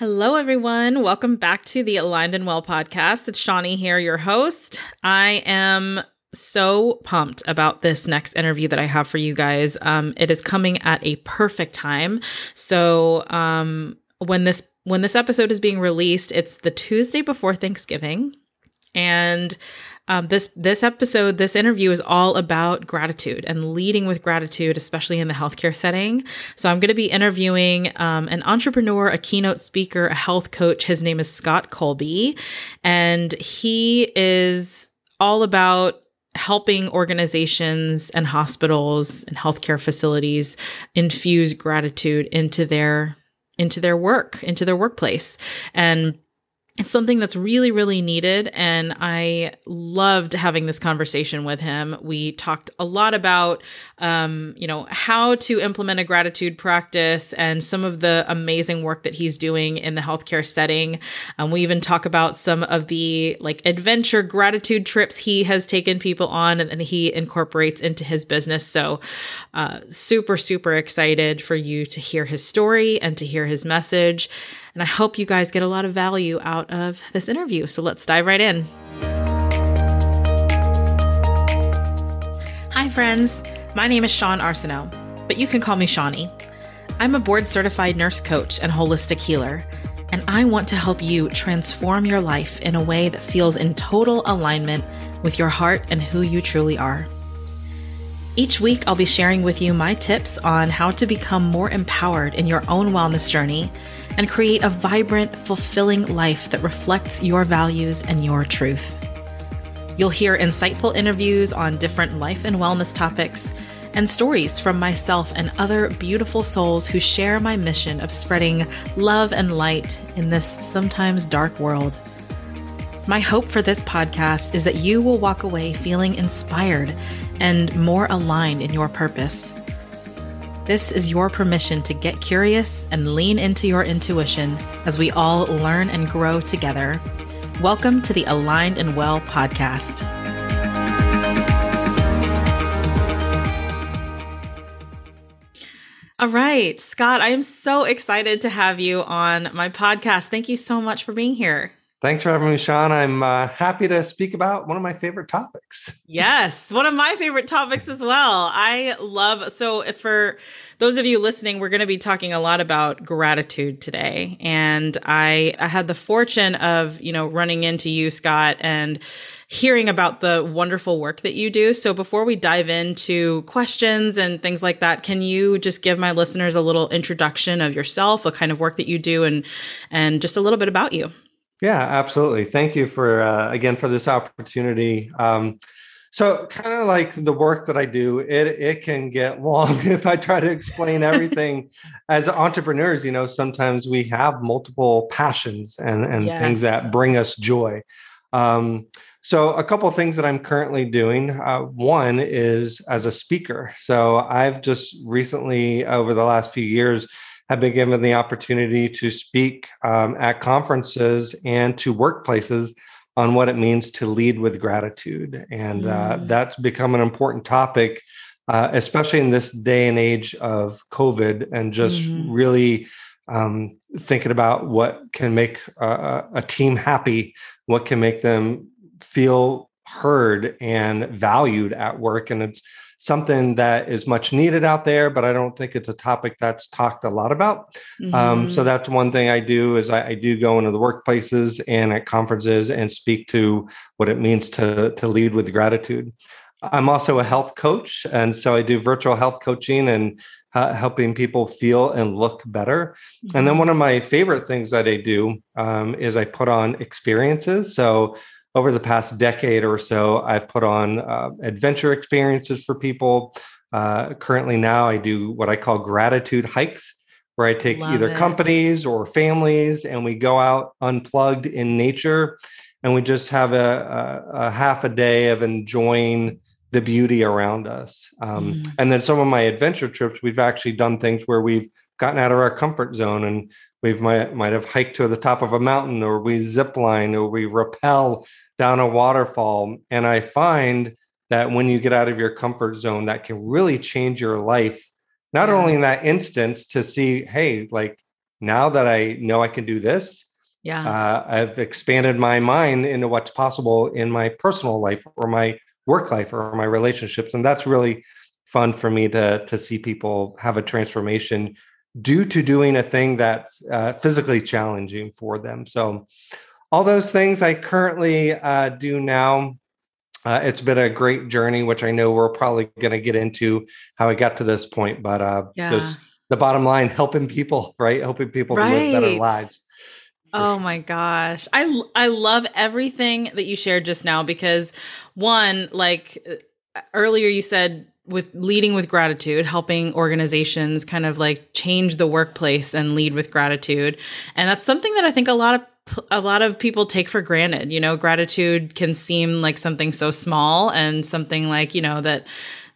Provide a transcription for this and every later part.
Hello, everyone. Welcome back to the Aligned and Well podcast. It's Shawnee here, your host. I am so pumped about this next interview that I have for you guys. Um, it is coming at a perfect time. So, um, when this when this episode is being released, it's the Tuesday before Thanksgiving, and um, this this episode, this interview is all about gratitude and leading with gratitude, especially in the healthcare setting. So I'm going to be interviewing um, an entrepreneur, a keynote speaker, a health coach. His name is Scott Colby, and he is all about helping organizations and hospitals and healthcare facilities infuse gratitude into their into their work, into their workplace. And it's something that's really, really needed. And I loved having this conversation with him. We talked a lot about, um, you know, how to implement a gratitude practice and some of the amazing work that he's doing in the healthcare setting. Um, we even talk about some of the like adventure gratitude trips he has taken people on and, and he incorporates into his business. So, uh, super, super excited for you to hear his story and to hear his message. And I hope you guys get a lot of value out of this interview. So let's dive right in. Hi, friends. My name is Sean Arsenault, but you can call me Shawnee. I'm a board certified nurse coach and holistic healer, and I want to help you transform your life in a way that feels in total alignment with your heart and who you truly are. Each week, I'll be sharing with you my tips on how to become more empowered in your own wellness journey and create a vibrant, fulfilling life that reflects your values and your truth. You'll hear insightful interviews on different life and wellness topics and stories from myself and other beautiful souls who share my mission of spreading love and light in this sometimes dark world. My hope for this podcast is that you will walk away feeling inspired and more aligned in your purpose. This is your permission to get curious and lean into your intuition as we all learn and grow together. Welcome to the Aligned and Well podcast. All right, Scott, I am so excited to have you on my podcast. Thank you so much for being here. Thanks for having me, Sean. I'm uh, happy to speak about one of my favorite topics. Yes, one of my favorite topics as well. I love so for those of you listening, we're going to be talking a lot about gratitude today, and I I had the fortune of you know running into you, Scott, and hearing about the wonderful work that you do. So before we dive into questions and things like that, can you just give my listeners a little introduction of yourself, the kind of work that you do, and and just a little bit about you? Yeah, absolutely. Thank you for uh, again for this opportunity. Um, so, kind of like the work that I do, it it can get long if I try to explain everything. As entrepreneurs, you know, sometimes we have multiple passions and and yes. things that bring us joy. Um, so, a couple of things that I'm currently doing. Uh, one is as a speaker. So, I've just recently, over the last few years, have been given the opportunity to speak um, at conferences and to workplaces on what it means to lead with gratitude. And uh, mm. that's become an important topic, uh, especially in this day and age of COVID, and just mm. really um, thinking about what can make a, a team happy, what can make them feel heard and valued at work. And it's something that is much needed out there, but I don't think it's a topic that's talked a lot about. Mm-hmm. Um, so mm-hmm. that's one thing I do is I, I, do go into the workplaces and at conferences and speak to what it means to to lead with gratitude. I'm also a health coach, and so I do virtual health coaching and uh, helping people feel and look better. And then mm-hmm. one of my favorite things that I do um, is I put on experiences. So over the past decade or so, I've put on uh, adventure experiences for people. Uh, currently, now I do what I call gratitude hikes, where I take Love either it. companies or families and we go out unplugged in nature and we just have a, a, a half a day of enjoying the beauty around us. Um, mm. And then some of my adventure trips, we've actually done things where we've gotten out of our comfort zone and we've might might have hiked to the top of a mountain or we zip line or we rappel down a waterfall. And i find that when you get out of your comfort zone that can really change your life not yeah. only in that instance to see hey like now that I know I can do this, yeah, uh, I've expanded my mind into what's possible in my personal life or my work life or my relationships, and that's really fun for me to to see people have a transformation due to doing a thing that's uh, physically challenging for them. So, all those things I currently uh, do now. Uh, it's been a great journey, which I know we're probably going to get into how I got to this point. But uh, yeah. just the bottom line, helping people, right? Helping people right. live better lives. Oh my gosh. I I love everything that you shared just now because one like uh, earlier you said with leading with gratitude, helping organizations kind of like change the workplace and lead with gratitude. And that's something that I think a lot of a lot of people take for granted. You know, gratitude can seem like something so small and something like, you know, that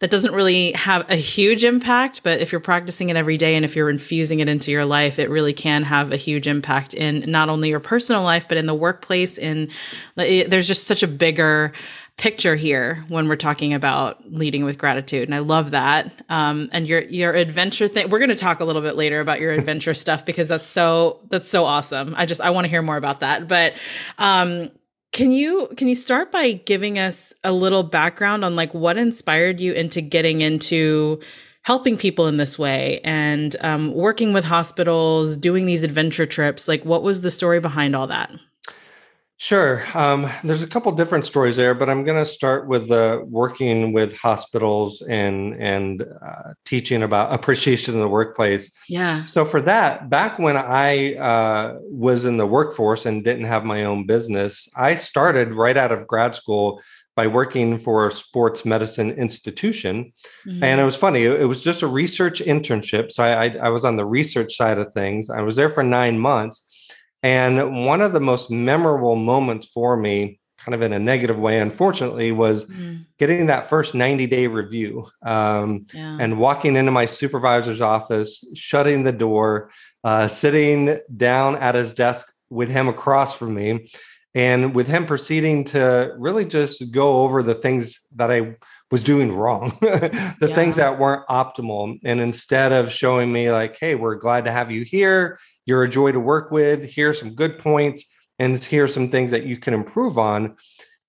that doesn't really have a huge impact, but if you're practicing it every day and if you're infusing it into your life, it really can have a huge impact in not only your personal life but in the workplace in there's just such a bigger picture here when we're talking about leading with gratitude and i love that. Um, and your your adventure thing we're going to talk a little bit later about your adventure stuff because that's so that's so awesome. I just i want to hear more about that. But um, can you can you start by giving us a little background on like what inspired you into getting into helping people in this way and um, working with hospitals doing these adventure trips? Like what was the story behind all that Sure. Um, there's a couple different stories there, but I'm going to start with uh, working with hospitals and and uh, teaching about appreciation in the workplace. Yeah. So for that, back when I uh, was in the workforce and didn't have my own business, I started right out of grad school by working for a sports medicine institution. Mm-hmm. And it was funny. It was just a research internship. So I, I, I was on the research side of things. I was there for nine months and one of the most memorable moments for me, kind of in a negative way, unfortunately, was mm. getting that first 90 day review um, yeah. and walking into my supervisor's office, shutting the door, uh, sitting down at his desk with him across from me, and with him proceeding to really just go over the things that I was doing wrong, the yeah. things that weren't optimal. And instead of showing me, like, hey, we're glad to have you here you're a joy to work with. Here's some good points, and here's some things that you can improve on.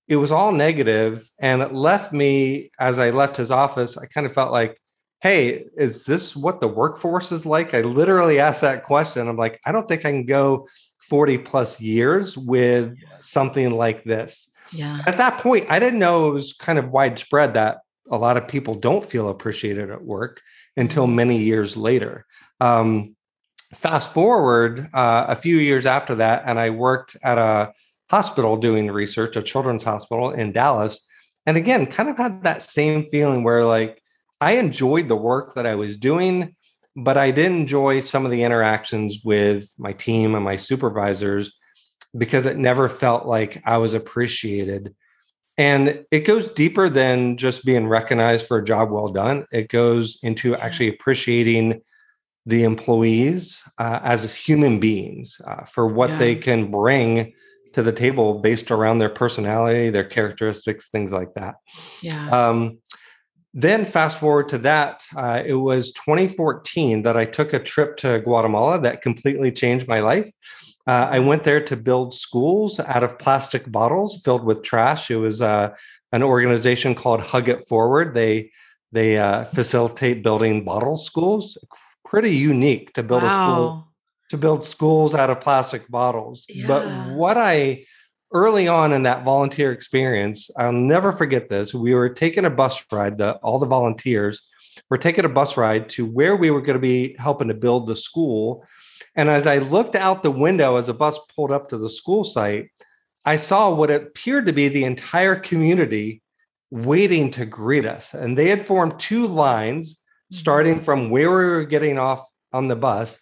It was all negative, and it left me as I left his office. I kind of felt like, hey, is this what the workforce is like? I literally asked that question. I'm like, I don't think I can go 40 plus years with something like this. Yeah. At that point, I didn't know it was kind of widespread that a lot of people don't feel appreciated at work until mm-hmm. many years later. Um, fast forward uh, a few years after that, and I worked at a hospital doing research, a children's hospital in Dallas. And again, kind of had that same feeling where like I enjoyed the work that I was doing, but I didn't enjoy some of the interactions with my team and my supervisors because it never felt like I was appreciated. And it goes deeper than just being recognized for a job well done. It goes into actually appreciating the employees uh, as human beings uh, for what yeah. they can bring to the table based around their personality, their characteristics, things like that. Yeah. Um, then fast forward to that, uh, it was 2014 that I took a trip to Guatemala that completely changed my life. Uh, I went there to build schools out of plastic bottles filled with trash. It was uh, an organization called Hug It Forward. They they uh, facilitate building bottle schools pretty unique to build wow. a school to build schools out of plastic bottles. Yeah. But what I early on in that volunteer experience, I'll never forget this. We were taking a bus ride, the all the volunteers were taking a bus ride to where we were going to be helping to build the school. And as I looked out the window as the bus pulled up to the school site, I saw what appeared to be the entire community waiting to greet us. And they had formed two lines starting from where we were getting off on the bus.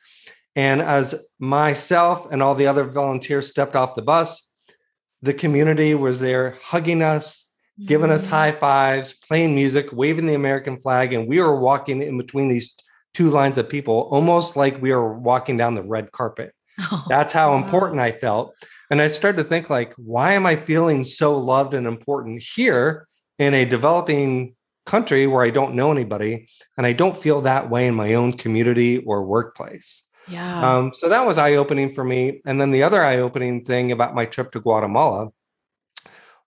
And as myself and all the other volunteers stepped off the bus, the community was there hugging us, giving us mm-hmm. high fives, playing music, waving the American flag. And we were walking in between these two lines of people, almost like we were walking down the red carpet. Oh, That's how wow. important I felt. And I started to think like, why am I feeling so loved and important here in a developing country where I don't know anybody and I don't feel that way in my own community or workplace. Yeah. Um, so that was eye opening for me. And then the other eye opening thing about my trip to Guatemala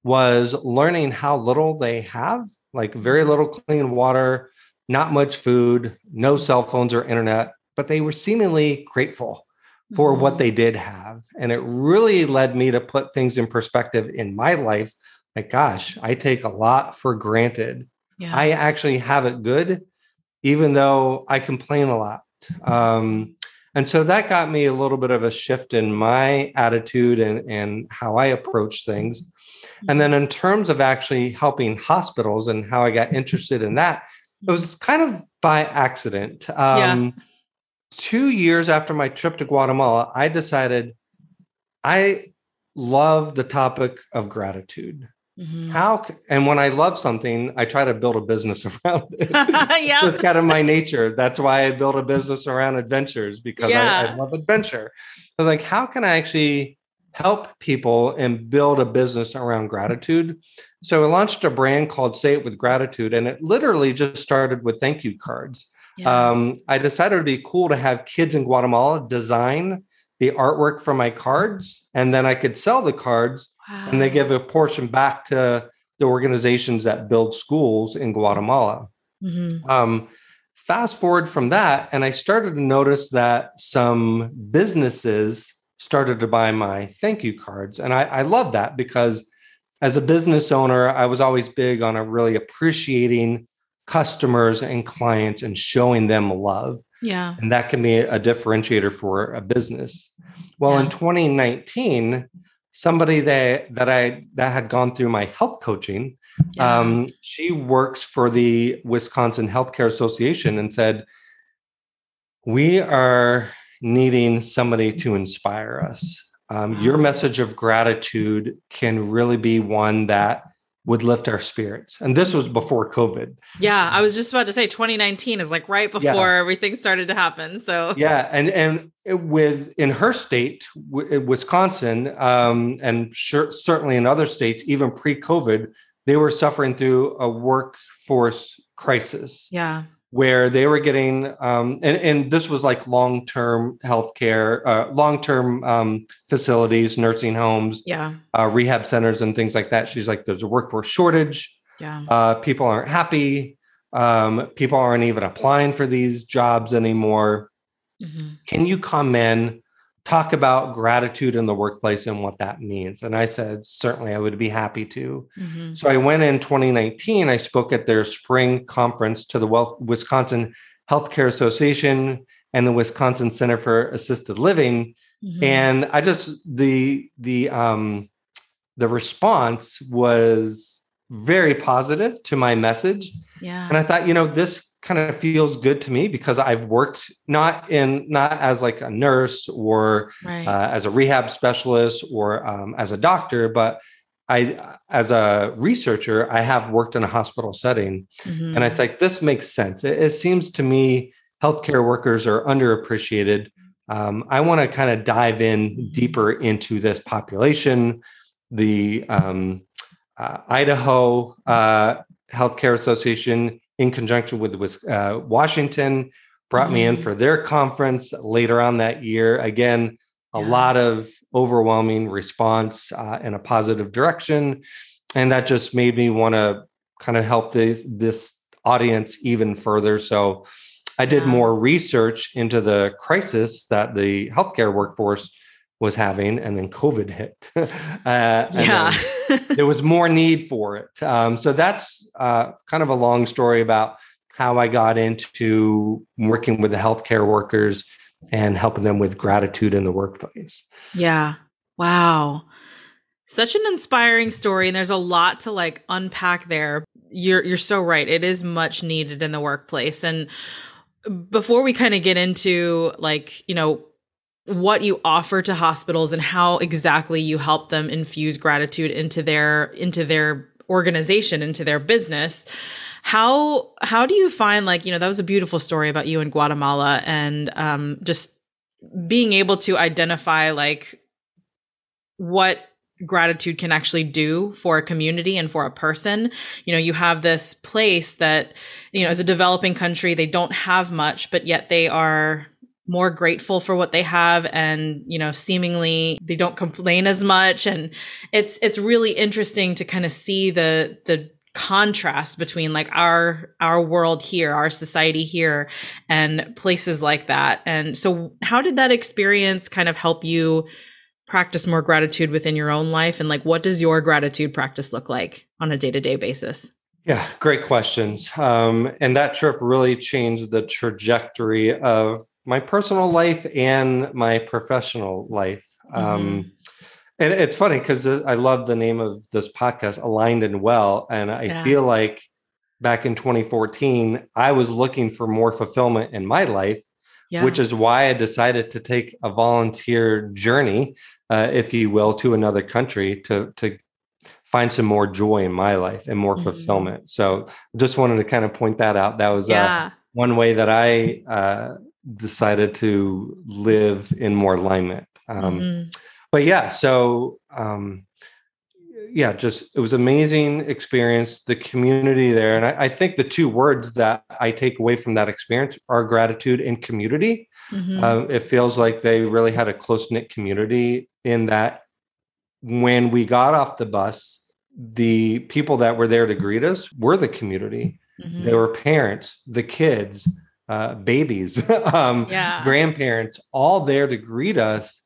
was learning how little they have like very mm-hmm. little clean water, not much food, no cell phones or internet, but they were seemingly grateful for mm-hmm. what they did have. And it really led me to put things in perspective in my life. Like, gosh, I take a lot for granted. Yeah. I actually have it good, even though I complain a lot. Um, and so that got me a little bit of a shift in my attitude and, and how I approach things. And then in terms of actually helping hospitals and how I got interested in that, it was kind of by accident. Um, yeah. Two years after my trip to Guatemala, I decided I love the topic of gratitude. Mm-hmm. How and when I love something, I try to build a business around it. yeah, that's kind of my nature. That's why I built a business around adventures because yeah. I, I love adventure. I was like, how can I actually help people and build a business around gratitude? So I launched a brand called Say It with Gratitude, and it literally just started with thank you cards. Yeah. Um, I decided it'd be cool to have kids in Guatemala design the artwork for my cards, and then I could sell the cards wow. and they give a portion back to the organizations that build schools in Guatemala. Mm-hmm. Um, fast forward from that, and I started to notice that some businesses started to buy my thank you cards. And I, I love that because as a business owner, I was always big on a really appreciating customers and clients and showing them love. Yeah. And that can be a differentiator for a business. Well, yeah. in 2019, somebody that that I that had gone through my health coaching. Yeah. Um, she works for the Wisconsin Healthcare Association and said, "We are needing somebody to inspire us. Um, Your message of gratitude can really be one that." Would lift our spirits. And this was before COVID. Yeah, I was just about to say 2019 is like right before yeah. everything started to happen. So Yeah, and and with in her state, Wisconsin, um, and sure, certainly in other states, even pre-COVID, they were suffering through a workforce crisis. Yeah where they were getting um, and, and this was like long-term healthcare uh, long-term um, facilities nursing homes yeah. uh, rehab centers and things like that. She's like there's a workforce shortage. Yeah. Uh, people aren't happy. Um, people aren't even applying for these jobs anymore. Mm-hmm. can you come in talk about gratitude in the workplace and what that means. And I said, certainly I would be happy to. Mm-hmm. So I went in 2019, I spoke at their spring conference to the Wisconsin Healthcare Association and the Wisconsin Center for Assisted Living. Mm-hmm. And I just the the um the response was very positive to my message. Yeah. And I thought, you know, this kind of feels good to me because I've worked not in not as like a nurse or right. uh, as a rehab specialist or um, as a doctor, but I as a researcher I have worked in a hospital setting, mm-hmm. and I was like this makes sense. It, it seems to me healthcare workers are underappreciated. Um, I want to kind of dive in mm-hmm. deeper into this population. The um, uh, Idaho uh, Healthcare Association in conjunction with uh, Washington, brought mm-hmm. me in mm-hmm. for their conference later on that year. Again, a yeah. lot of overwhelming response uh, in a positive direction. And that just made me want to kind of help this, this audience even further. So I did yeah. more research into the crisis that the healthcare workforce was having, and then COVID hit. uh, yeah. there was more need for it. Um, so that's uh, kind of a long story about how I got into working with the healthcare workers and helping them with gratitude in the workplace. Yeah. Wow. Such an inspiring story and there's a lot to like unpack there. You're you're so right. It is much needed in the workplace and before we kind of get into like, you know, what you offer to hospitals and how exactly you help them infuse gratitude into their into their organization into their business how how do you find like you know that was a beautiful story about you in guatemala and um just being able to identify like what gratitude can actually do for a community and for a person. You know, you have this place that, you know, as a developing country, they don't have much, but yet they are more grateful for what they have and you know seemingly they don't complain as much. And it's it's really interesting to kind of see the the contrast between like our our world here our society here and places like that. And so how did that experience kind of help you practice more gratitude within your own life? And like what does your gratitude practice look like on a day-to-day basis? Yeah great questions. Um, and that trip really changed the trajectory of my personal life and my professional life um, mm-hmm. um, and it's funny because I love the name of this podcast, Aligned and Well. And I yeah. feel like back in 2014, I was looking for more fulfillment in my life, yeah. which is why I decided to take a volunteer journey, uh, if you will, to another country to, to find some more joy in my life and more mm-hmm. fulfillment. So just wanted to kind of point that out. That was uh, yeah. uh, one way that I uh, decided to live in more alignment. Um, mm-hmm but yeah, so um, yeah, just it was amazing experience. The community there, and I, I, think the two words that I take away from that experience are gratitude and community. Mm-hmm. Um, it feels like they really had a close knit community in that when we got off the bus, the people that were there to greet us were the community. Mm-hmm. They were parents, the kids, uh, babies, um, yeah. grandparents, all there to greet us.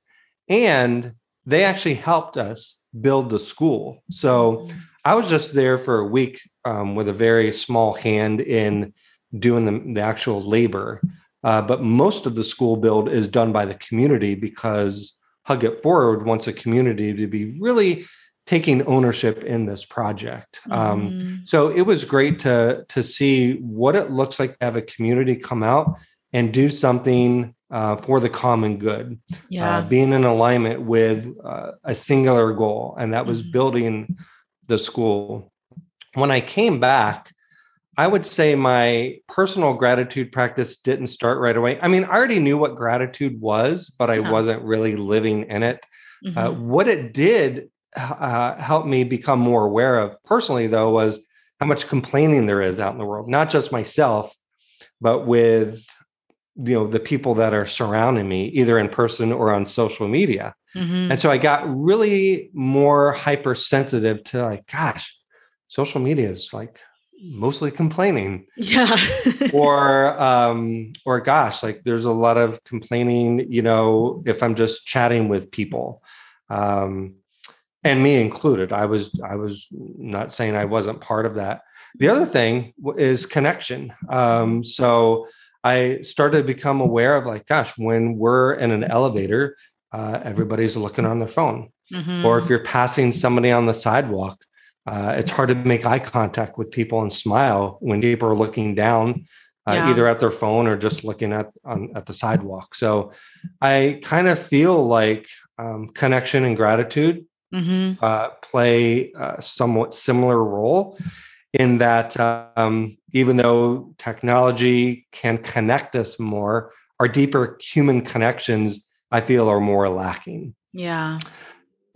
And they actually helped us build the school. So mm-hmm. I was just there for a week um, with a very small hand in doing the, the actual labor. Uh, but most of the school build is done by the community because Hug It Forward wants a community to be really taking ownership in this project. Um, mm-hmm. so it was great to to see what it looks like to have a community come out and do something uh, for the common good, uh, yeah. uh, being in alignment with uh, a singular goal, and that was mm-hmm. building the school. When I came back, I would say my personal gratitude practice didn't start right away. I mean, I already knew what gratitude was, but I yeah. wasn't really living in it. Uh, mm-hmm. what it did uh, help me become more aware of personally, though, was how much complaining there is out in the world, not just myself, but with you know the people that are surrounding me either in person or on social media. Mm-hmm. and so i got really more hypersensitive to like gosh social media is like mostly complaining. Yeah. Or um or gosh like there's a lot of complaining you know if i'm just chatting with people. Um and me included i was i was not saying i wasn't part of that the other thing is connection um so I started to become aware of like, gosh, when we're in an elevator, uh, everybody's looking on their phone. Mm-hmm. Or if you're passing somebody on the sidewalk, uh, it's hard to make eye contact with people and smile when people are looking down, uh, yeah. either at their phone or just looking at on, at the sidewalk. So I kind of feel like um, connection and gratitude mm-hmm. Uh, play a somewhat similar role in that um, even though technology can connect us more, our deeper human connections, I feel, are more lacking. Yeah.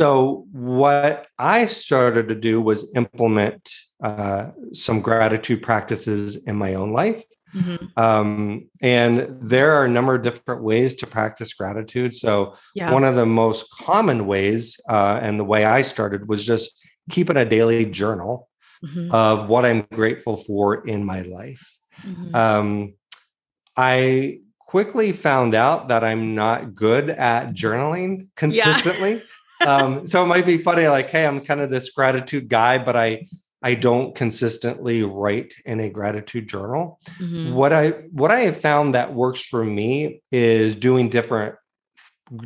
So, what I started to do was implement uh, some gratitude practices in my own life. Mm-hmm. Um, and there are a number of different ways to practice gratitude. So, yeah. one of the most common ways, uh, and the way I started was just keeping a daily journal mm-hmm. of what I'm grateful for in my life. Mm-hmm. Um, I quickly found out that I'm not good at journaling consistently. Yeah. um, so it might be funny, like, hey, I'm kind of this gratitude guy, but I I don't consistently write in a gratitude journal. Mm-hmm. What I what I have found that works for me is doing different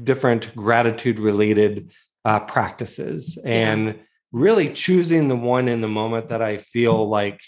different gratitude related uh, practices and really choosing the one in the moment that I feel like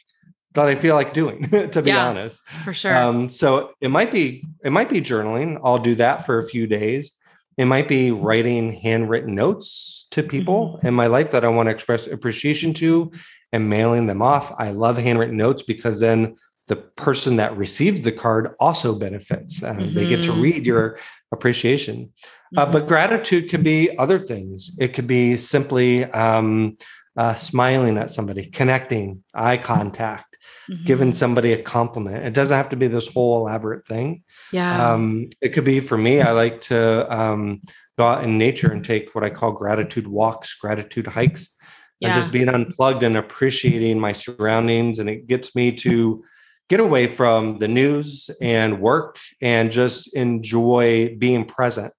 that I feel like doing, to be yeah, honest. For sure. Um, so it might be it might be journaling. I'll do that for a few days. It might be writing handwritten notes to people mm-hmm. in my life that I want to express appreciation to and mailing them off. I love handwritten notes because then the person that receives the card also benefits and mm-hmm. they get to mm-hmm. read your appreciation. Uh, but mm-hmm. gratitude could be other things. It could be simply um, uh, smiling at somebody, connecting, eye contact, mm-hmm. giving somebody a compliment. It doesn't have to be this whole elaborate thing. Yeah. Um, it could be for me, I like to um, go out in nature and take what I call gratitude walks, gratitude hikes, yeah. and just being unplugged and appreciating my surroundings. And it gets me to get away from the news and work and just enjoy being present.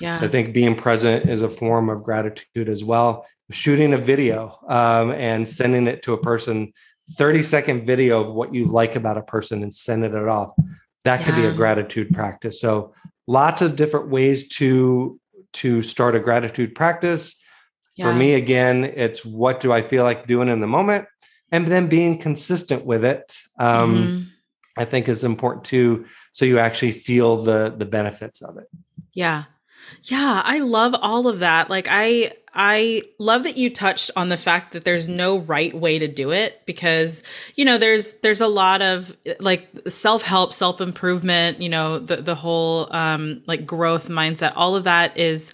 Yeah. I think being present is a form of gratitude as well. Shooting a video um, and sending it to a person, 30 second video of what you like about a person and sending it off. That could be a gratitude practice. So lots of different ways to to start a gratitude practice. Yeah. For me, again, it's what do I feel like doing in the moment? and then being consistent with it um, mm-hmm. i think is important too so you actually feel the the benefits of it yeah yeah i love all of that like i i love that you touched on the fact that there's no right way to do it because you know there's there's a lot of like self-help self-improvement you know the the whole um like growth mindset all of that is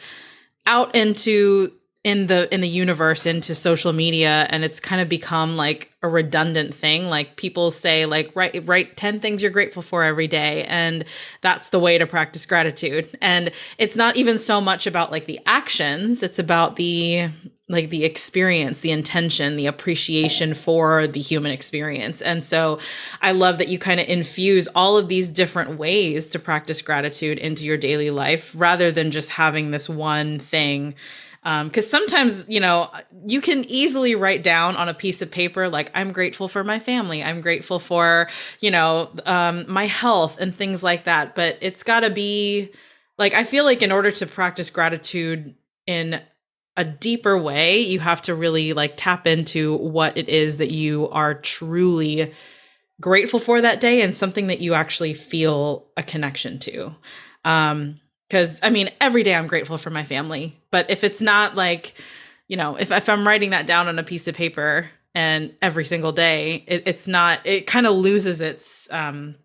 out into in the in the universe into social media and it's kind of become like a redundant thing. Like people say like write write 10 things you're grateful for every day and that's the way to practice gratitude. And it's not even so much about like the actions it's about the like the experience the intention the appreciation for the human experience. And so i love that you kind of infuse all of these different ways to practice gratitude into your daily life rather than just having this one thing because um, sometimes you know you can easily write down on a piece of paper like i'm grateful for my family. I'm grateful for you know um, my health and things like that. But it's got to be like i feel like in order to practice gratitude in a deeper way you have to really like tap into what it is that you are truly grateful for that day and something that you actually feel a connection to. Um because I mean, every day I'm grateful for my family. But if it's not like, you know, if, if I'm writing that down on a piece of paper and every single day, it, it's not, it kind of loses its, um,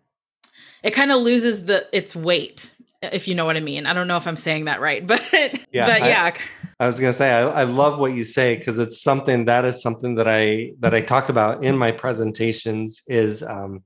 it kind of loses the its weight if you know what I mean. I don't know if I'm saying that right, but yeah, but yeah. I, I was gonna say I, I love what you say because it's something that is something that I that I talk about in my presentations is um,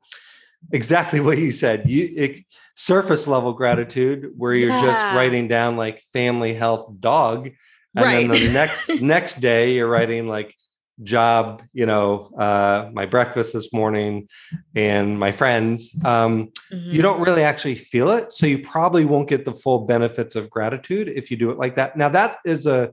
exactly what you said. You it, surface level gratitude where you're yeah. just writing down like family health dog and right. then the next next day you're writing like job you know uh my breakfast this morning and my friends um mm-hmm. you don't really actually feel it so you probably won't get the full benefits of gratitude if you do it like that now that is a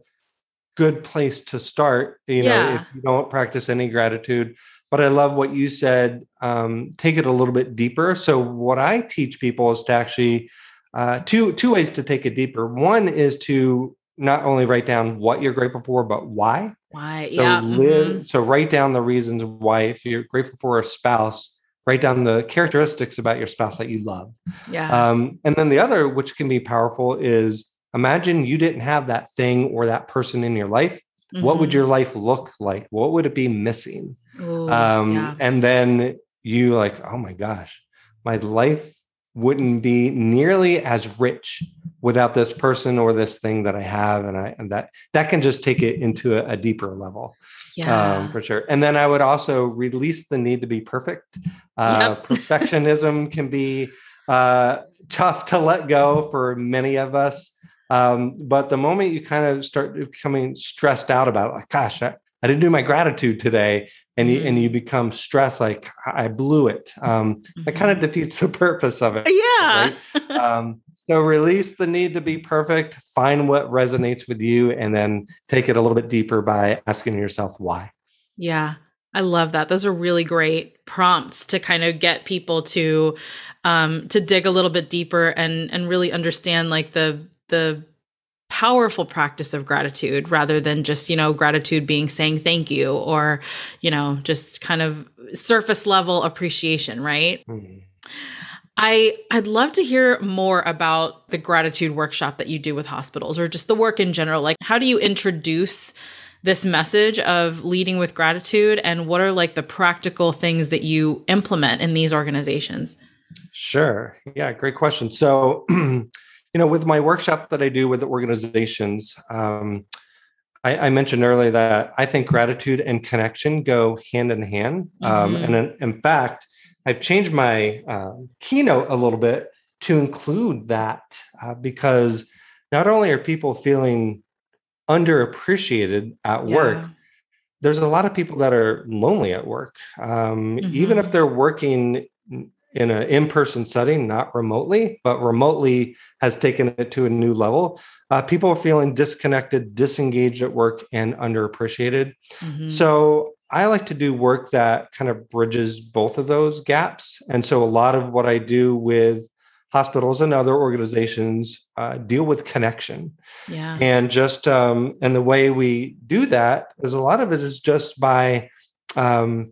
good place to start you know yeah. if you don't practice any gratitude but I love what you said. Um, take it a little bit deeper. So what I teach people is to actually uh, two two ways to take it deeper. One is to not only write down what you're grateful for, but why. Why? So yeah. Live, mm-hmm. So write down the reasons why. If you're grateful for a spouse, write down the characteristics about your spouse that you love. Yeah. Um, and then the other, which can be powerful, is imagine you didn't have that thing or that person in your life. Mm-hmm. What would mm-hmm. your life look like? What would it be missing? Ooh, um, yeah. And then you like, oh my gosh, my life wouldn't be nearly as rich without this person or this thing that I have, and I and that that can just take it into a, a deeper level, yeah, um, for sure. And then I would also release the need to be perfect. Uh, yep. perfectionism can be uh, tough to let go for many of us. Um, but the moment you kind of start becoming stressed out about, it, like, gosh, I, I didn't do my gratitude today, and you and you mm. become stressed, like I blew it. Um, mm-hmm. That kind of defeats the purpose of it. Yeah. Right? um, so release the need to be perfect. Find what resonates with you, and then take it a little bit deeper by asking yourself why. Yeah. I love that. Those are really great prompts to kind of get people to um to dig a little bit deeper and and really understand like the the powerful practice of gratitude rather than just you know gratitude being saying thank you or you know just kind of surface level appreciation right mm-hmm. I I'd love to hear more about the gratitude workshop that you do with hospitals or just the work in general. Like how do you introduce this message of leading with gratitude and what are like the practical things that you implement in these organizations? Sure. Yeah, great question. So you know, with my workshop that I do with organizations, um, I, I, mentioned earlier that I think gratitude and connection go hand in hand. Um, mm-hmm. and in, in, fact, I've changed my uh, keynote a little bit to include that uh, because not only are people feeling underappreciated at yeah. work, there's a lot of people that are lonely at work. Um, mm-hmm. Even if they're working in an in-person setting, not remotely, but remotely has taken it to a new level. Uh, people are feeling disconnected, disengaged at work, and underappreciated. Mm-hmm. So I like to do work that kind of bridges both of those gaps. And so a lot of what I do with hospitals and other organizations uh, deal with connection. Yeah. And just um, and the way we do that is a lot of it is just by um,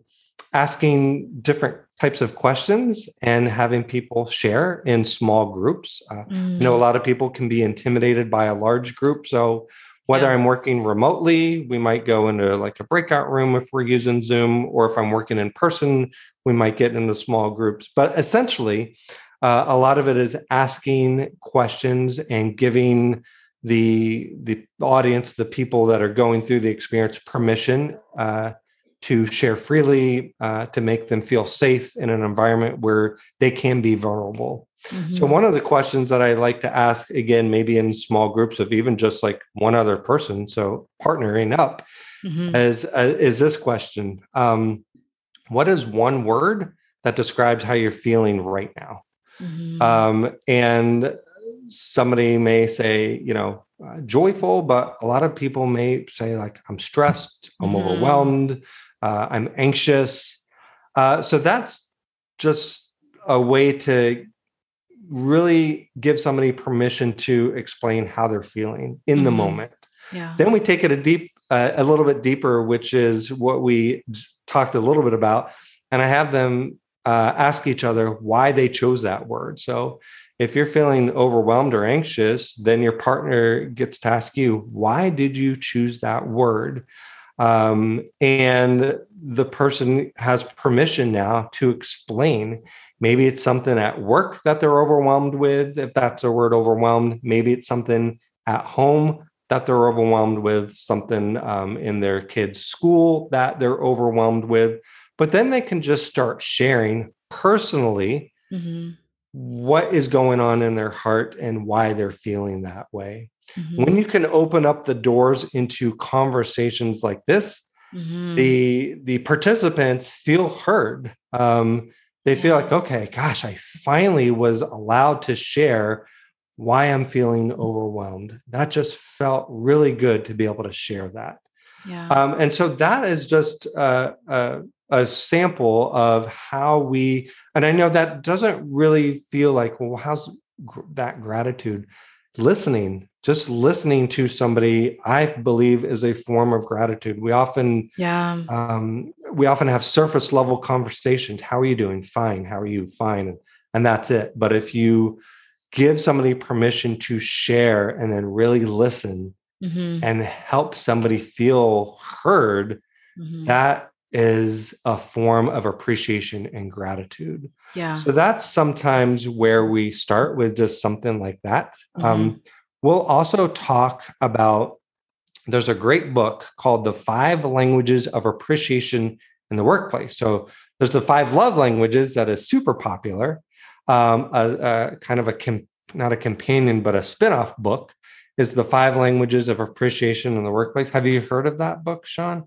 asking different types of questions and having people share in small groups. Uh, mm. You know, a mm. lot of people can be intimidated by a large group. So whether yeah. I'm working remotely, we might go into like a breakout room if we're using Zoom, or if I'm working in person, we might get into small groups. But essentially, uh, a lot of it is asking questions and giving the the audience, the people that are going through the experience, permission uh, to share freely, uh, to make them feel safe in an environment where they can be vulnerable. Mm-hmm. So, one of the questions that I like to ask, again, maybe in small groups of even just like one other person, so partnering up, mm-hmm. is uh, is this question: um, What is one word that describes how you're feeling right now? Mm-hmm. Um, and somebody may say, you know, uh, joyful, but a lot of people may say like, I'm stressed, I'm mm-hmm. overwhelmed, uh, I'm anxious. Uh, so that's just a way to really give somebody permission to explain how they're feeling in mm-hmm. the moment. Yeah. Then we take it a deep, uh, a little bit deeper, which is what we talked a little bit about, and I have them uh, ask each other why they chose that word. So if you're feeling overwhelmed or anxious, then your partner gets to ask you, why did you choose that word? Um, and the person has permission now to explain. Maybe it's something at work that they're overwhelmed with, if that's a word overwhelmed. Maybe it's something at home that they're overwhelmed with, something um, in their kids' school that they're overwhelmed with. But then they can just start sharing personally mm-hmm. what is going on in their heart and why they're feeling that way. Mm-hmm. When you can open up the doors into conversations like this, mm-hmm. the the participants feel heard. Um, they feel like, okay, gosh, I finally was allowed to share why I'm feeling overwhelmed. That just felt really good to be able to share that. Yeah. Um, and so that is just uh, uh, a sample of how we, and I know that doesn't really feel like, well, how's that gratitude? listening just listening to somebody i believe is a form of gratitude we often yeah um, we often have surface level conversations how are you doing fine how are you fine and, and that's it but if you give somebody permission to share and then really listen mm-hmm. and help somebody feel heard mm-hmm. that is a form of appreciation and gratitude. Yeah. So that's sometimes where we start with just something like that. Mm-hmm. Um, we'll also talk about there's a great book called The Five Languages of Appreciation in the Workplace. So there's the five love languages that is super popular. Um, a, a kind of a, com- not a companion, but a spin-off book is The Five Languages of Appreciation in the Workplace. Have you heard of that book, Sean?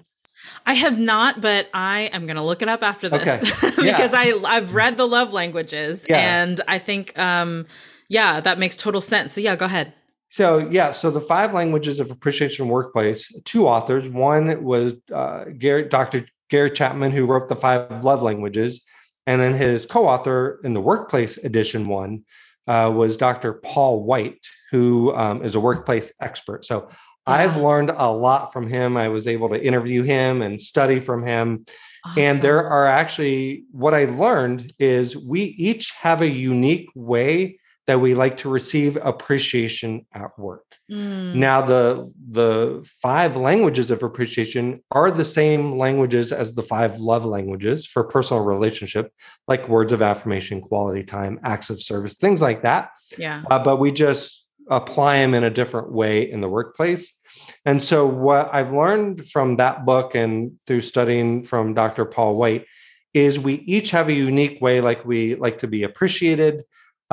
I have not, but I am going to look it up after this okay. because yeah. I I've read the love languages yeah. and I think um yeah, that makes total sense. So yeah, go ahead. So yeah, so the five languages of appreciation workplace, two authors. One was uh, Gary, Dr. Gary Chapman, who wrote the five love languages, and then his co-author in the workplace edition one uh, was Dr. Paul White, who um, is a workplace expert. So I've learned a lot from him. I was able to interview him and study from him. Awesome. And there are actually, what I learned is we each have a unique way that we like to receive appreciation at work. Mm. Now, the the five languages of appreciation are the same languages as the five love languages for personal relationship, like words of affirmation, quality time, acts of service, things like that. Yeah. Uh, but we just apply them in a different way in the workplace. And so, what I've learned from that book and through studying from Dr. Paul White is we each have a unique way, like we like to be appreciated.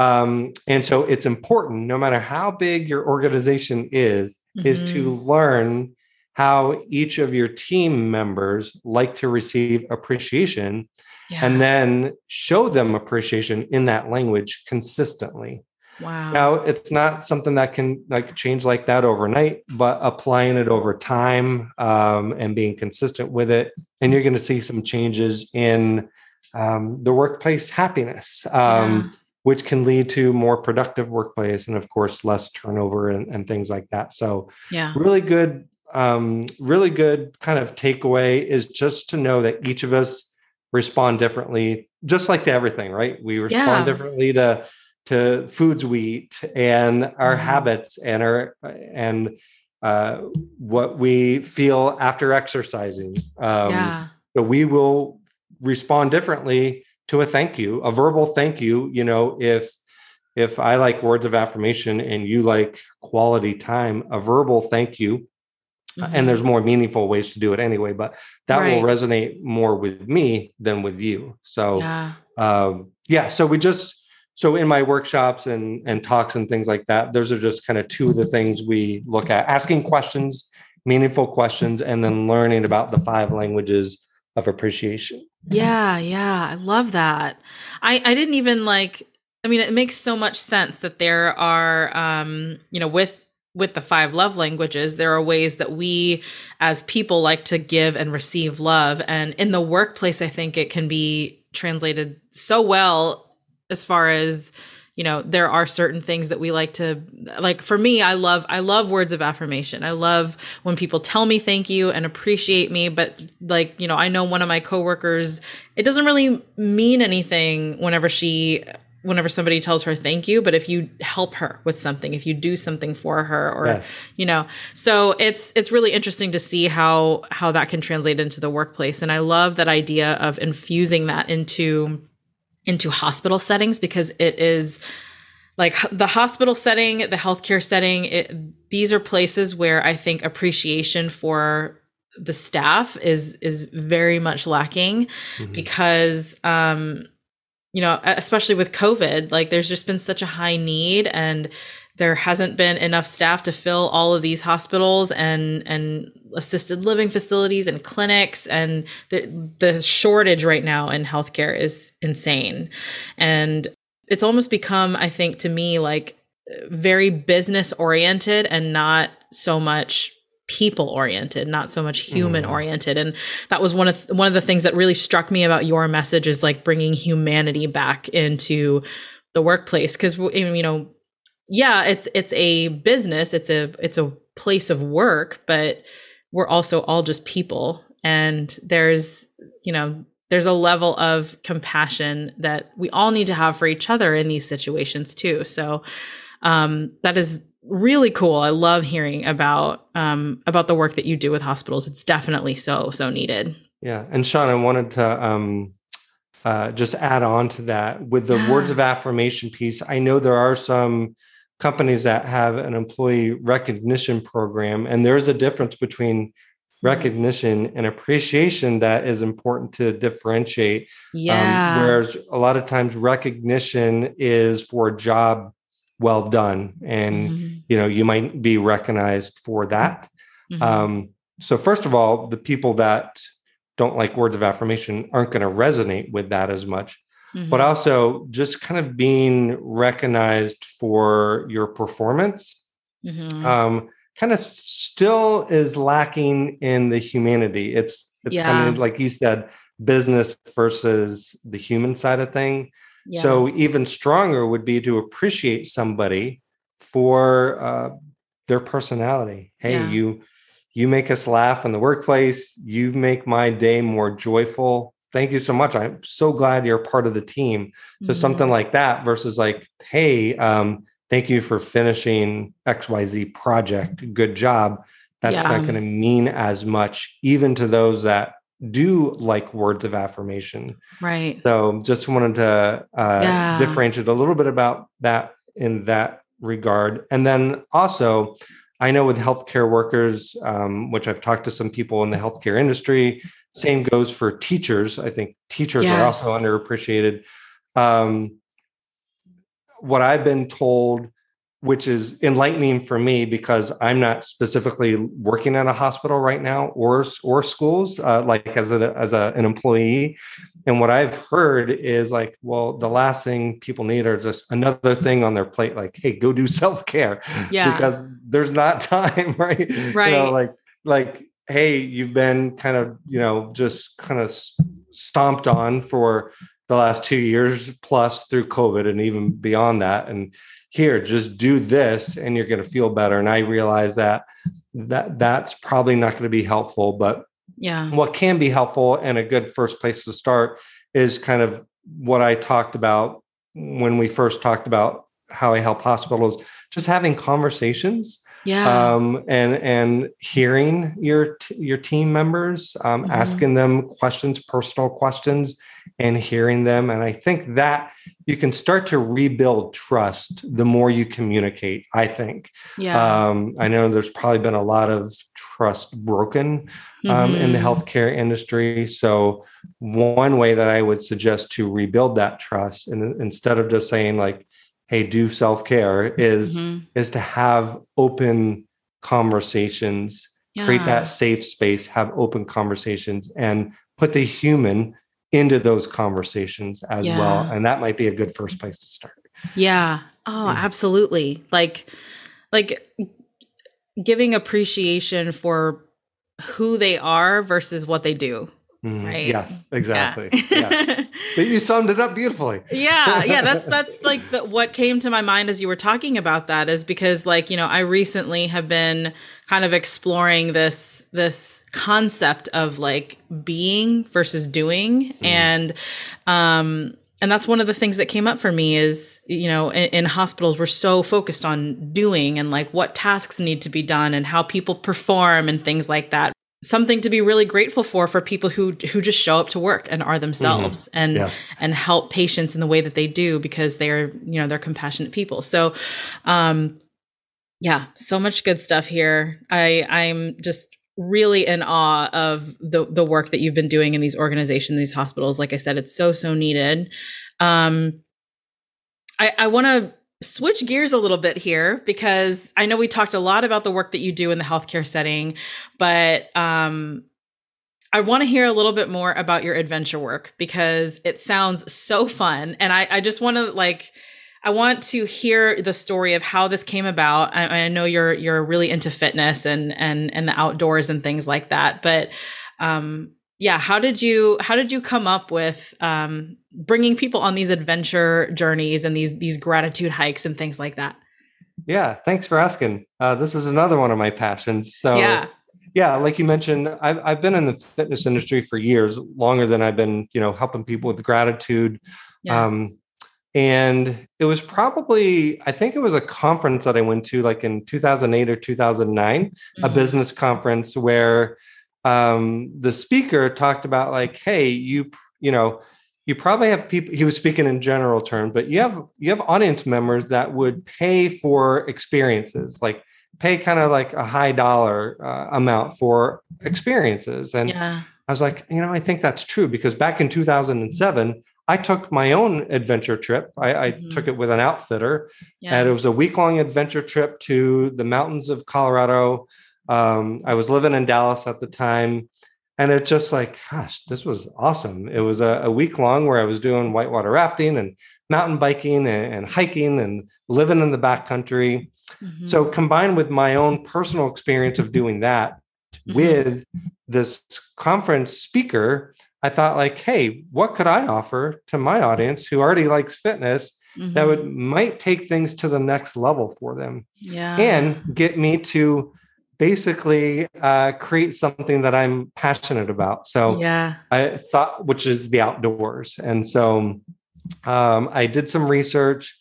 Um, and so, it's important, no matter how big your organization is, mm-hmm. is to mm-hmm. learn how each of your team members like to receive appreciation yeah. and then show them appreciation in that language consistently. Wow. Now it's not something that can like change like that overnight, but applying it over time um, and being consistent with it, and you're going to see some changes in um, the workplace happiness, um, yeah. Which can lead to more productive workplace and, of course, less turnover and, and things like that. So, yeah, really good, um, really good kind of takeaway is just to know that each of us respond differently, just like to everything, right? We respond yeah. differently to to foods we eat and our mm-hmm. habits and our and uh, what we feel after exercising. Um, yeah. So we will respond differently to a thank you, a verbal thank you. You know, if if I like words of affirmation and you like quality time, a verbal thank you. Mm-hmm. And there's more meaningful ways to do it anyway, but that right. will resonate more with me than with you. So, yeah. Um, yeah. So we just so in my workshops and and talks and things like that those are just kind of two of the things we look at asking questions meaningful questions and then learning about the five languages of appreciation yeah yeah i love that. I i didn't even like i mean it makes so much sense that there are um you know with with the five love languages there are ways that we as people like to give and receive love. And in the workplace i think it can be translated so well as far as you know there are certain things that we like to like for me i love i love words of affirmation i love when people tell me thank you and appreciate me but like you know i know one of my coworkers it doesn't really mean anything whenever she whenever somebody tells her thank you but if you help her with something if you do something for her or yes. you know so it's it's really interesting to see how how that can translate into the workplace and i love that idea of infusing that into into hospital settings because it is like the hospital setting, the healthcare setting, it, these are places where I think appreciation for the staff is is very much lacking mm-hmm. because um you know especially with covid like there's just been such a high need and there hasn't been enough staff to fill all of these hospitals and and assisted living facilities and clinics and the the shortage right now in healthcare is insane. And it's almost become i think to me like very business oriented and not so much people oriented not so much human mm. oriented and that was one of th- one of the things that really struck me about your message is like bringing humanity back into the workplace. Because you know yeah, it's it's a business, it's a it's a place of work, but we're also all just people and there's, you know, there's a level of compassion that we all need to have for each other in these situations too. So um, that is really cool. I love hearing about um, about the work that you do with hospitals. It's definitely so so needed. Yeah, and Sean, I wanted to um, uh, just add on to that with the words of affirmation piece. I know there are some companies that have an employee recognition program and there's a difference between mm-hmm. recognition and appreciation that is important to differentiate um, yeah um, whereas a lot of times recognition is for a job well done and mm-hmm. you know you might be recognized for that mm-hmm. um, so first of all the people that don't like words of affirmation aren't going to resonate with that as much mm-hmm. but also just kind of being recognized for your performance mm-hmm. um, kind of still is lacking in the humanity. It's it's yeah. kind of like you said, business versus the human side of thing. Yeah. So even stronger would be to appreciate somebody for uh, their personality. Hey, yeah. you you make us laugh in the workplace. You make my day more joyful thank you so much. I'm so glad you're part of the team. So mm-hmm. something like that versus like, hey, um, thank you for finishing XYZ project. Good job. That's yeah. not going to mean as much, even to those that do like words of affirmation. Right. So just wanted to uh, yeah. differentiate a little bit about that in that regard. And then also, I know with healthcare workers, um, which I've talked to some people in the healthcare industry, same goes for teachers. I think teachers yes. are also underappreciated. Um, what I've been told which is enlightening for me because I'm not specifically working at a hospital right now or or schools uh, like as a as a, an employee. And what I've heard is like, well, the last thing people need are just another thing on their plate, like, hey, go do self care, yeah, because there's not time, right? Right. You know, like like hey, you've been kind of you know just kind of stomped on for the last two years plus through COVID and even beyond that, and here just do this and you're going to feel better. And i realize that that that's probably not going to be helpful but yeah. what can be helpful and a good first place to start is kind of what i talked about when we first talked about how i help hospitals just having conversations yeah um, and and hearing your your team members um, mm-hmm. asking them questions personal questions and hearing them and i think that you can start to rebuild trust the more you communicate i think yeah um, i know there's probably been a lot of trust broken um, mm-hmm. in the mm-hmm. healthcare industry so one way that i would suggest to rebuild that trust and instead of just saying like hey do self-care is mm-hmm. is to have open conversations yeah. create that safe space have open conversations and put the human into those conversations as yeah. well and that might be a good first place to start yeah oh absolutely like like giving appreciation for who they are versus what they do Mm, right. Yes, exactly. Yeah. yeah. you summed it up beautifully. yeah, yeah. That's that's like the, what came to my mind as you were talking about that is because like you know I recently have been kind of exploring this this concept of like being versus doing mm. and um and that's one of the things that came up for me is you know in, in, hospitals we're so focused on doing and like what tasks need to be done and how people perform and things like that something to be really grateful for for people who who just show up to work and are themselves mm-hmm. and yeah. and help patients in the way that they do because they're you know they're compassionate people so um yeah so much good stuff here i i'm just really in awe of the the work that you've been doing in these organizations these hospitals like i said it's so so needed um i i want to switch gears a little bit here because I know we talked a lot about the work that you do in the healthcare setting, but um, I want to hear a little bit more about your adventure work because it sounds so fun. And I, I just want to like, I want to hear the story of how this came about. I, I, know you're you're really into fitness and and and the outdoors and things like that, but um, yeah how did you how did you come up with um, bringing people on these adventure journeys and these these gratitude hikes and things like that? Yeah thanks for asking. Uh, this is another one of my passions. So yeah. yeah like you mentioned I've, I've been in the fitness industry for years longer than i've been you know helping people with gratitude. Yeah. um, and it was probably i think it was a conference that i went to like in 2008 or 2009 mm-hmm. a business conference where um, the speaker talked about like, hey, you you know, you probably have people. He was speaking in general terms, but you have you have audience members that would pay for experiences, like pay kind of like a high dollar uh, amount for experiences. And yeah. I was like, you know, I think that's true because back in 2007. I took my own adventure trip. I, I mm-hmm. took it with an outfitter, yeah. and it was a week long adventure trip to the mountains of Colorado, um, I was living in Dallas at the time, and it just like, gosh, this was awesome. It was a, a week long where I was doing whitewater rafting and mountain biking and, and hiking and living in the backcountry. Mm-hmm. So combined with my own personal experience of doing that mm-hmm. with this conference speaker, I thought like, hey, what could I offer to my audience who already likes fitness mm-hmm. that would might take things to the next level for them yeah. and get me to basically uh, create something that I'm passionate about. So yeah, I thought, which is the outdoors. And so um, I did some research,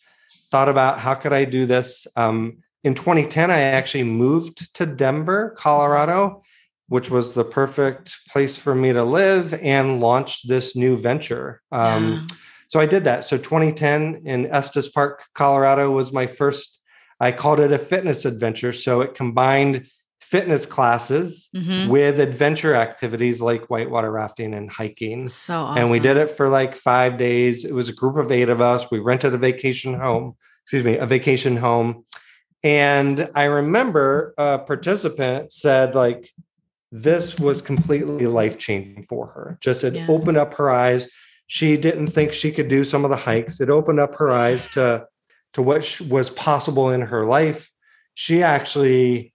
thought about how could I do this. Um, in 2010, I actually moved to Denver, Colorado, which was the perfect place for me to live and launch this new venture. Um, yeah. So I did that. So 2010 in Estes Park, Colorado was my first I called it a fitness adventure. So it combined fitness classes mm-hmm. with adventure activities like whitewater rafting and hiking. So awesome. And we did it for like five days. It was a group of eight of us. We rented a vacation home, excuse me, a vacation home. And I remember a participant said, like, this was completely life changing for her. Just it yeah. opened up her eyes. She didn't think she could do some of the hikes. It opened up her eyes to to what was possible in her life. She actually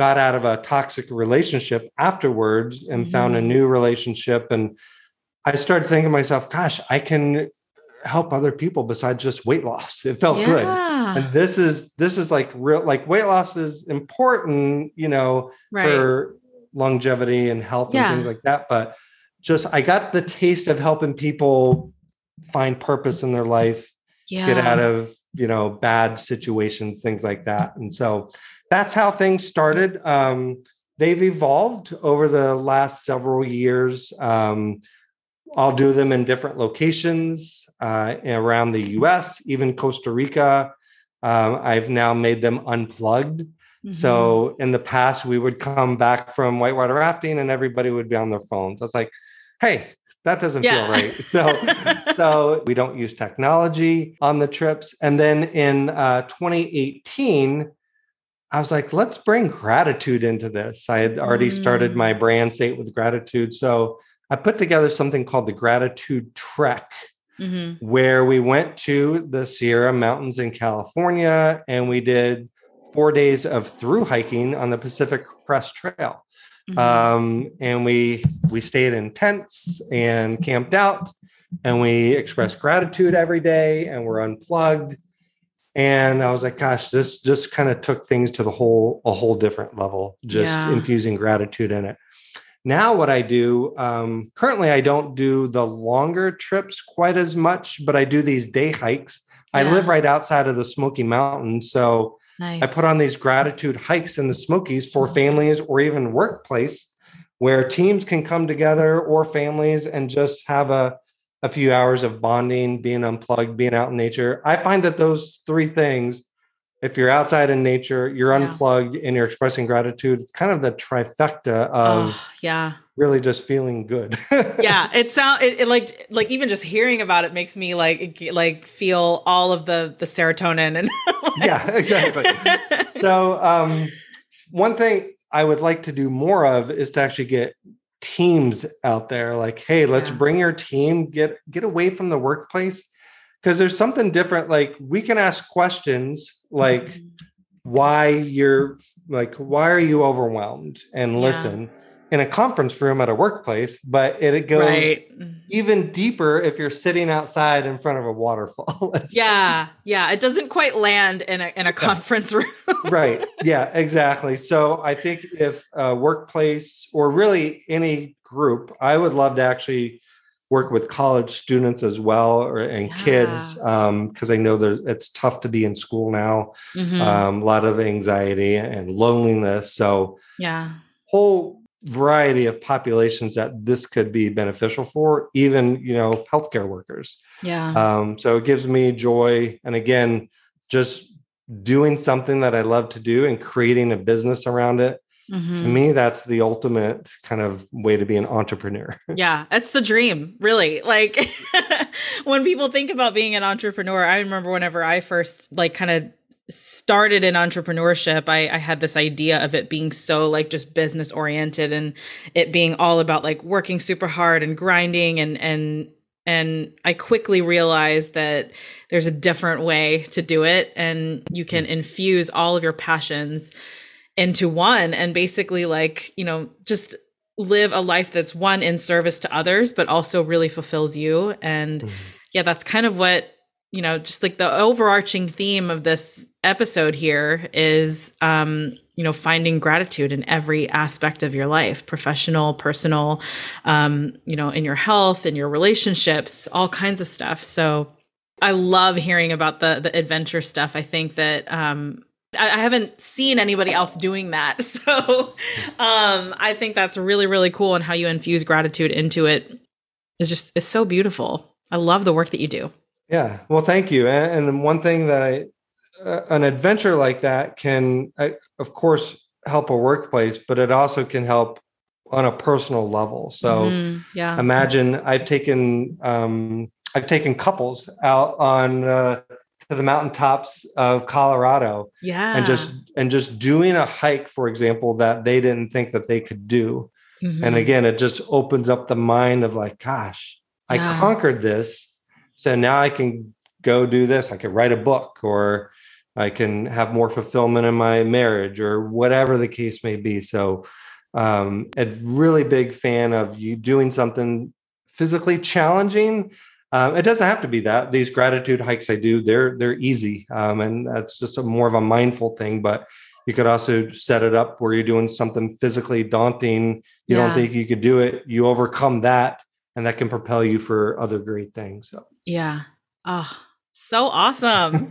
got out of a toxic relationship afterwards and mm-hmm. found a mm-hmm. new relationship. And I started thinking to myself, gosh, I can help other people besides just weight loss. It felt yeah. good. And this is this is like real like weight loss is important, you know, right. for longevity and health yeah. and things like that. But just I got the taste of helping people find purpose in their life, yeah. get out of you know bad situations, things like that. And so that's how things started. Um, they've evolved over the last several years. Um, I'll do them in different locations uh, around the US, even Costa Rica. Um, I've now made them unplugged. Mm-hmm. So in the past, we would come back from whitewater rafting and everybody would be on their phones. I was like, hey, that doesn't yeah. feel right. So, so we don't use technology on the trips. And then in uh, 2018, I was like, let's bring gratitude into this. I had already mm. started my brand state with Gratitude. So I put together something called the Gratitude Trek, mm-hmm. where we went to the Sierra Mountains in California and we did four days of through hiking on the Pacific Crest Trail. Mm-hmm. Um, and we we stayed in tents and camped out and we expressed gratitude every day and we're unplugged. And I was like, gosh, this just kind of took things to the whole a whole different level, just yeah. infusing gratitude in it. Now, what I do um, currently, I don't do the longer trips quite as much, but I do these day hikes. Yeah. I live right outside of the Smoky Mountains, so Nice. I put on these gratitude hikes in the Smokies for families or even workplace where teams can come together or families and just have a, a few hours of bonding, being unplugged, being out in nature. I find that those three things, if you're outside in nature, you're yeah. unplugged and you're expressing gratitude, it's kind of the trifecta of oh, yeah really just feeling good. yeah, it sound it, it, like like even just hearing about it makes me like like feel all of the the serotonin and like... yeah, exactly. so um, one thing I would like to do more of is to actually get teams out there. Like, hey, let's yeah. bring your team get get away from the workplace because there's something different. Like we can ask questions like. Mm-hmm. why you're like why are you overwhelmed and yeah. In a conference room at a workplace, but it goes right. even deeper if you're sitting outside in front of a waterfall. yeah, yeah, it doesn't quite land in a in a conference room. right. Yeah, exactly. So I think if a workplace or really any group, I would love to actually work with college students as well or and yeah. kids because um, I know there's it's tough to be in school now. Mm-hmm. Um, a lot of anxiety and loneliness. So yeah, whole variety of populations that this could be beneficial for, even you know healthcare workers. Yeah. Um, so it gives me joy, and again, just doing something that I love to do and creating a business around it. Mm-hmm. To me, that's the ultimate kind of way to be an entrepreneur. yeah, it's the dream, really. Like when people think about being an entrepreneur, I remember whenever I first like kind of started in entrepreneurship I, I had this idea of it being so like just business oriented and it being all about like working super hard and grinding and and and i quickly realized that there's a different way to do it and you can infuse all of your passions into one and basically like you know just live a life that's one in service to others but also really fulfills you and mm-hmm. yeah that's kind of what you know just like the overarching theme of this episode here is um you know finding gratitude in every aspect of your life professional personal um you know in your health in your relationships all kinds of stuff. So i love hearing about the the adventure stuff. I think that um I, haven't seen anybody else doing that. So um i think that's really really cool and how you infuse gratitude into it is just is so beautiful. I love the work that you do yeah. Well, thank you. And, and one thing that I uh, an adventure like that can, uh, of course, help a workplace, but it also can help on a personal level. So mm, yeah, imagine I've taken um, I've taken couples out on uh, to the mountaintops of Colorado. Yeah, and just and just doing a hike, for example, that they didn't think that they could do. Mm-hmm. And again, it just opens up the mind of like, gosh, yeah. I conquered this, so now I can go do this. I can write a book, or I can have more fulfillment in my marriage, or whatever the case may be. So um, a really big fan of you doing something physically challenging. Um, it doesn't have to be that. These gratitude hikes I do, they're they're easy, um, and that's just a more of a mindful thing. But you could also set it up where you're doing something physically daunting. You yeah. don't think you could do it. You overcome that, and that can propel you for other great things. So. Yeah. Oh, so awesome.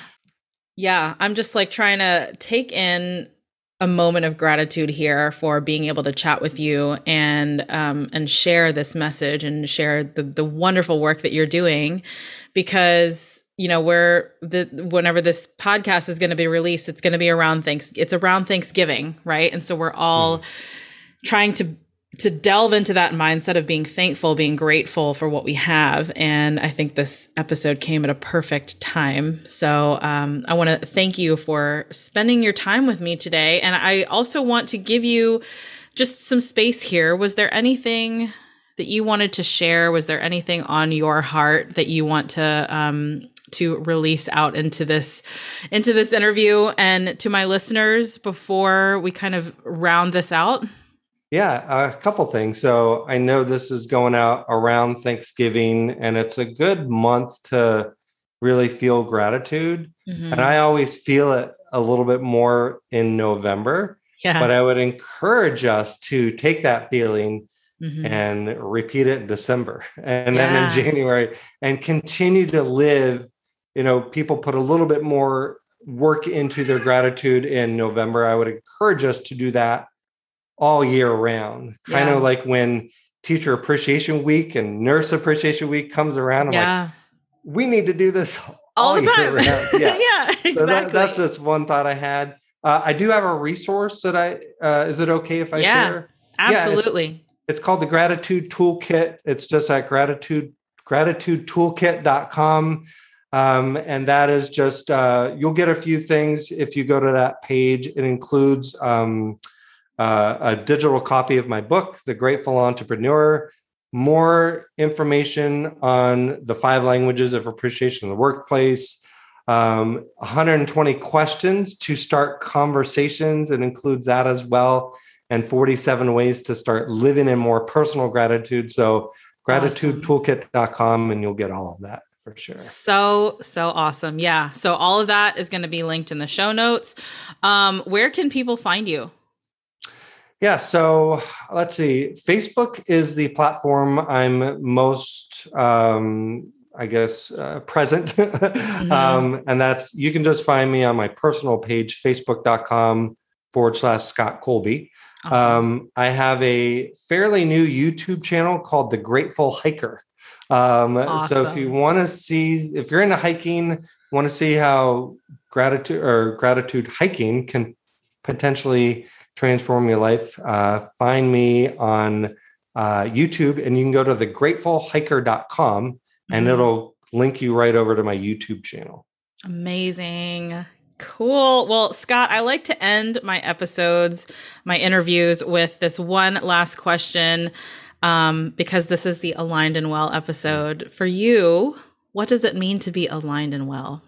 yeah, I'm just like trying to take in a moment of gratitude here for being able to chat with you and um, and share this message and share the the wonderful work that you're doing because you know we're the whenever this podcast is going to be released it's going to be around thanks it's around thanksgiving right and so we're all mm. trying to to delve into that mindset of being thankful, being grateful for what we have. And I think this episode came at a perfect time. So um, I want to thank you for spending your time with me today. And I also want to give you just some space here. Was there anything that you wanted to share? Was there anything on your heart that you want to um, to release out into this into this interview and to my listeners before we kind of round this out? Yeah, a couple things. So I know this is going out around Thanksgiving, and it's a good month to really feel gratitude. Mm-hmm. And I always feel it a little bit more in November. Yeah. But I would encourage us to take that feeling mm-hmm. and repeat it in December and yeah. then in January and continue to live. You know, people put a little bit more work into their gratitude in November. I would encourage us to do that all year round. Kind of like when teacher appreciation week and nurse appreciation week comes around. I'm yeah. like, we need to do this all, all the time. Yeah, yeah, exactly. So that, that's just one thought I had. Uh, I do have a resource that I. Uh, is it okay if I yeah, share? Absolutely. Yeah, it's, it's, called the Gratitude Toolkit. It's just at gratitude gratitudetoolkit.com. Um, and that is just uh, you'll get a few things if you go to that page. It includes um, uh, a digital copy of my book, The Grateful Entrepreneur, more information on the five languages of appreciation in the workplace, um, 120 questions to start conversations. It includes that as well, and 47 ways to start living in more personal gratitude. So, gratitudetoolkit.com, and you'll get all of that for sure. So, so awesome. Yeah. So, all of that is going to be linked in the show notes. Um, where can people find you? Yeah, so let's see. Facebook is the platform I'm most, um, I guess, uh, present. mm-hmm. um, and that's, you can just find me on my personal page, facebook.com forward slash Scott Colby. Awesome. Um, I have a fairly new YouTube channel called The Grateful Hiker. Um, awesome. So if you want to see, if you're into hiking, want to see how gratitude or gratitude hiking can potentially transform your life, uh, find me on uh, YouTube and you can go to thegratefulhiker.com mm-hmm. and it'll link you right over to my YouTube channel. Amazing. Cool. Well, Scott, I like to end my episodes, my interviews with this one last question um, because this is the Aligned and Well episode. For you, what does it mean to be aligned and well?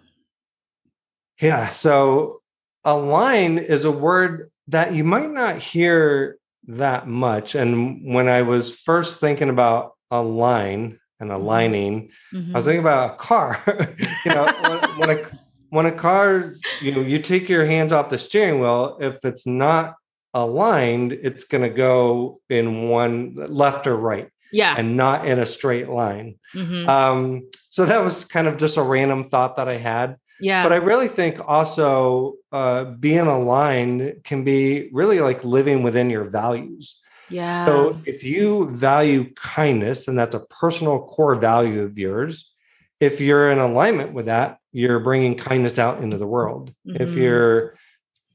Yeah. So, align is a word that you might not hear that much. And when I was first thinking about a line and mm-hmm. aligning, mm-hmm. I was thinking about a car. you know, when, when, a when a car, you know, you take your hands off the steering wheel, if it's not aligned, it's going to go in one left or right. Yeah. And not in a straight line. Mm-hmm. Um, so that was kind of just a random thought that I had. Yeah. But I really think also uh, being aligned can be really like living within your values. Yeah. So if you value kindness and that's a personal core value of yours, if you're in alignment with that, you're bringing kindness out into the world. Mm-hmm. If you're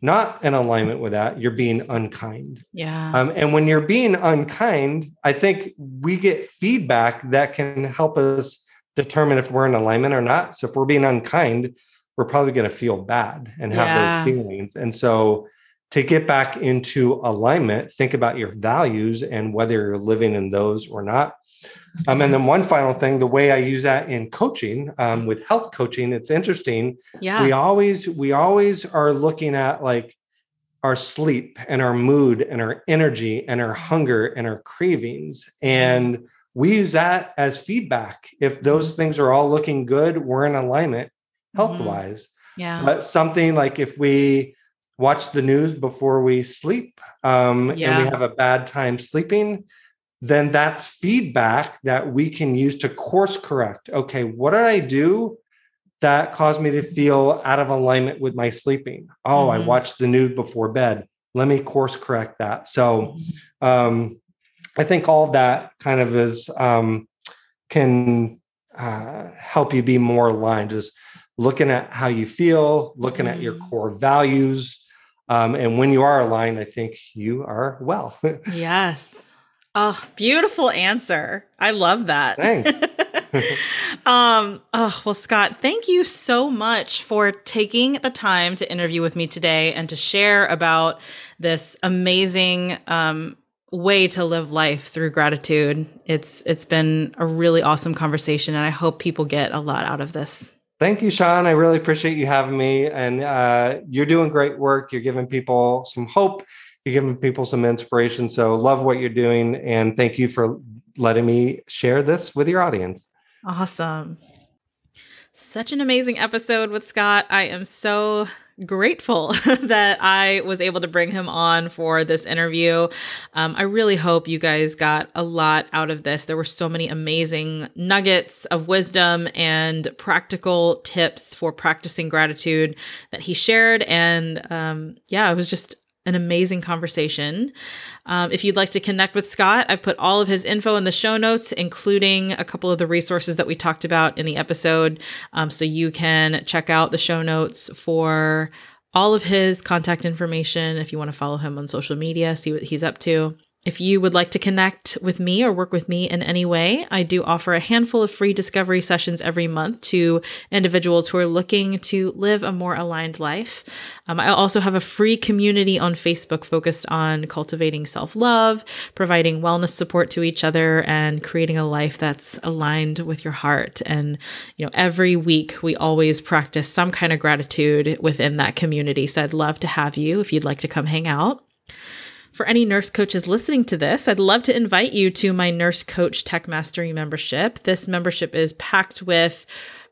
not in alignment with that, you're being unkind. Yeah. Um, and when you're being unkind, I think we get feedback that can help us determine if we're in alignment or not. So if we're being unkind, we're probably going to feel bad and have yeah. those feelings. And so to get back into alignment, think about your values and whether you're living in those or not. Um, and then one final thing, the way I use that in coaching um, with health coaching, it's interesting. Yeah. We always we always are looking at like our sleep and our mood and our energy and our hunger and our cravings. And we use that as feedback. If those mm-hmm. things are all looking good, we're in alignment health wise. Mm-hmm. Yeah. But something like if we watch the news before we sleep um, yeah. and we have a bad time sleeping, then that's feedback that we can use to course correct. Okay, what did I do that caused me to feel out of alignment with my sleeping? Oh, mm-hmm. I watched the news before bed. Let me course correct that. So mm-hmm. um, I think all that kind of is um, can uh, help you be more aligned. Just looking at how you feel, looking at your mm-hmm. core values. Um, and when you are aligned, I think you are well. yes. Oh, beautiful answer. I love that. Thanks. um, oh, well, Scott, thank you so much for taking the time to interview with me today and to share about this amazing um, way to live life through gratitude. It's it's been a really awesome conversation, and I hope people get a lot out of this. Thank you, Sean. I really appreciate you having me, and uh, you're doing great work. You're giving people some hope you're giving people some inspiration. So love what you're doing. And thank you for letting me share this with your audience. Awesome. Such an amazing episode with Scott. I am so grateful that I was able to bring him on for this interview. Um, I really hope you guys got a lot out of this. There were so many amazing nuggets of wisdom and practical tips for practicing gratitude that he shared. And um, yeah, it was just an amazing conversation. Um, if you'd like to connect with Scott, I've put all of his info in the show notes, including a couple of the resources that we talked about in the episode. Um, so you can check out the show notes for all of his contact information if you want to follow him on social media, see what he's up to. If you would like to connect with me or work with me in any way, I do offer a handful of free discovery sessions every month to individuals who are looking to live a more aligned life. Um, I also have a free community on Facebook focused on cultivating self love, providing wellness support to each other, and creating a life that's aligned with your heart. And, you know, every week we always practice some kind of gratitude within that community. So I'd love to have you if you'd like to come hang out. For any nurse coaches listening to this, I'd love to invite you to my Nurse Coach Tech Mastery membership. This membership is packed with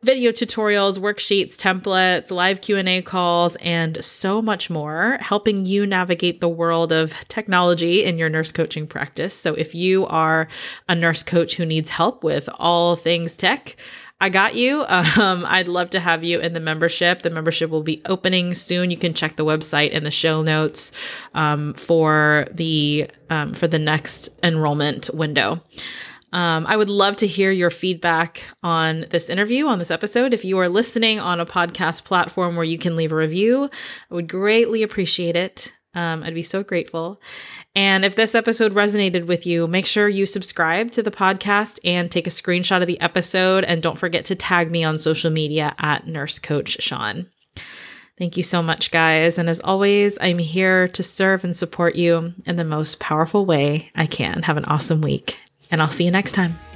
video tutorials, worksheets, templates, live Q&A calls, and so much more, helping you navigate the world of technology in your nurse coaching practice. So if you are a nurse coach who needs help with all things tech, I got you. Um, I'd love to have you in the membership. The membership will be opening soon. You can check the website and the show notes um, for the um, for the next enrollment window. Um, I would love to hear your feedback on this interview, on this episode. If you are listening on a podcast platform where you can leave a review, I would greatly appreciate it. Um, I'd be so grateful. And if this episode resonated with you, make sure you subscribe to the podcast and take a screenshot of the episode. And don't forget to tag me on social media at Nurse Coach Sean. Thank you so much, guys. And as always, I'm here to serve and support you in the most powerful way I can. Have an awesome week, and I'll see you next time.